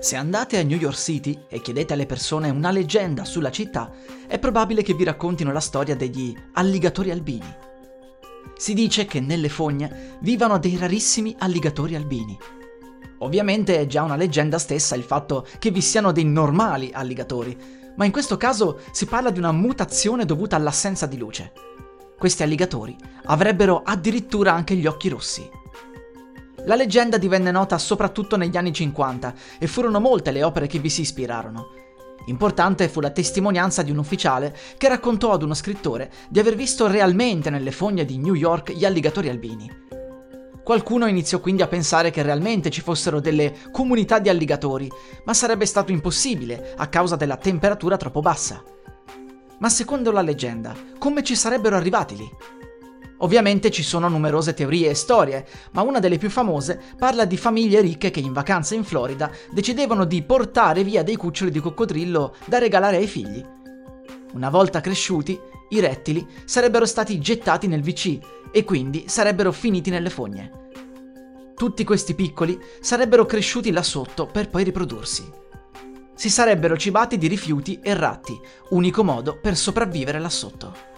Se andate a New York City e chiedete alle persone una leggenda sulla città, è probabile che vi raccontino la storia degli alligatori albini. Si dice che nelle fogne vivano dei rarissimi alligatori albini. Ovviamente è già una leggenda stessa il fatto che vi siano dei normali alligatori, ma in questo caso si parla di una mutazione dovuta all'assenza di luce. Questi alligatori avrebbero addirittura anche gli occhi rossi. La leggenda divenne nota soprattutto negli anni 50 e furono molte le opere che vi si ispirarono. Importante fu la testimonianza di un ufficiale che raccontò ad uno scrittore di aver visto realmente nelle fogne di New York gli alligatori albini. Qualcuno iniziò quindi a pensare che realmente ci fossero delle comunità di alligatori, ma sarebbe stato impossibile a causa della temperatura troppo bassa. Ma secondo la leggenda, come ci sarebbero arrivati lì? Ovviamente ci sono numerose teorie e storie, ma una delle più famose parla di famiglie ricche che in vacanza in Florida decidevano di portare via dei cuccioli di coccodrillo da regalare ai figli. Una volta cresciuti, i rettili sarebbero stati gettati nel VC e quindi sarebbero finiti nelle fogne. Tutti questi piccoli sarebbero cresciuti là sotto per poi riprodursi si sarebbero cibati di rifiuti e ratti, unico modo per sopravvivere là sotto.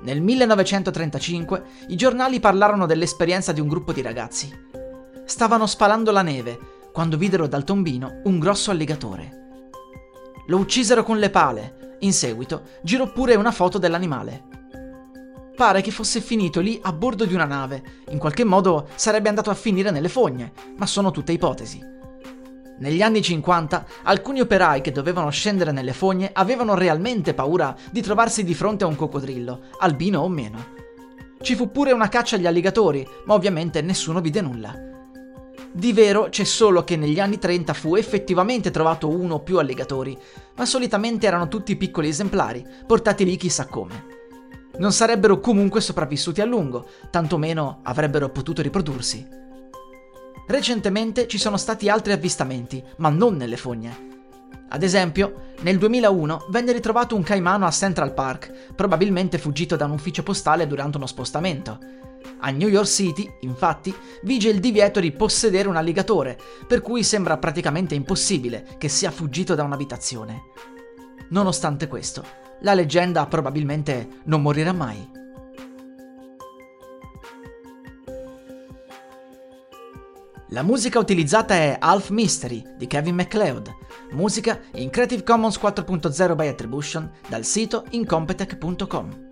Nel 1935 i giornali parlarono dell'esperienza di un gruppo di ragazzi. Stavano spalando la neve quando videro dal tombino un grosso alligatore. Lo uccisero con le pale, in seguito girò pure una foto dell'animale. Pare che fosse finito lì a bordo di una nave, in qualche modo sarebbe andato a finire nelle fogne, ma sono tutte ipotesi. Negli anni 50 alcuni operai che dovevano scendere nelle fogne avevano realmente paura di trovarsi di fronte a un coccodrillo, albino o meno. Ci fu pure una caccia agli alligatori, ma ovviamente nessuno vide nulla. Di vero c'è solo che negli anni 30 fu effettivamente trovato uno o più alligatori, ma solitamente erano tutti piccoli esemplari, portati lì chissà come. Non sarebbero comunque sopravvissuti a lungo, tantomeno avrebbero potuto riprodursi. Recentemente ci sono stati altri avvistamenti, ma non nelle fogne. Ad esempio, nel 2001 venne ritrovato un caimano a Central Park, probabilmente fuggito da un ufficio postale durante uno spostamento. A New York City, infatti, vige il divieto di possedere un alligatore, per cui sembra praticamente impossibile che sia fuggito da un'abitazione. Nonostante questo, la leggenda probabilmente non morirà mai. La musica utilizzata è Half Mystery di Kevin MacLeod, musica in Creative Commons 4.0 by Attribution dal sito incompetech.com.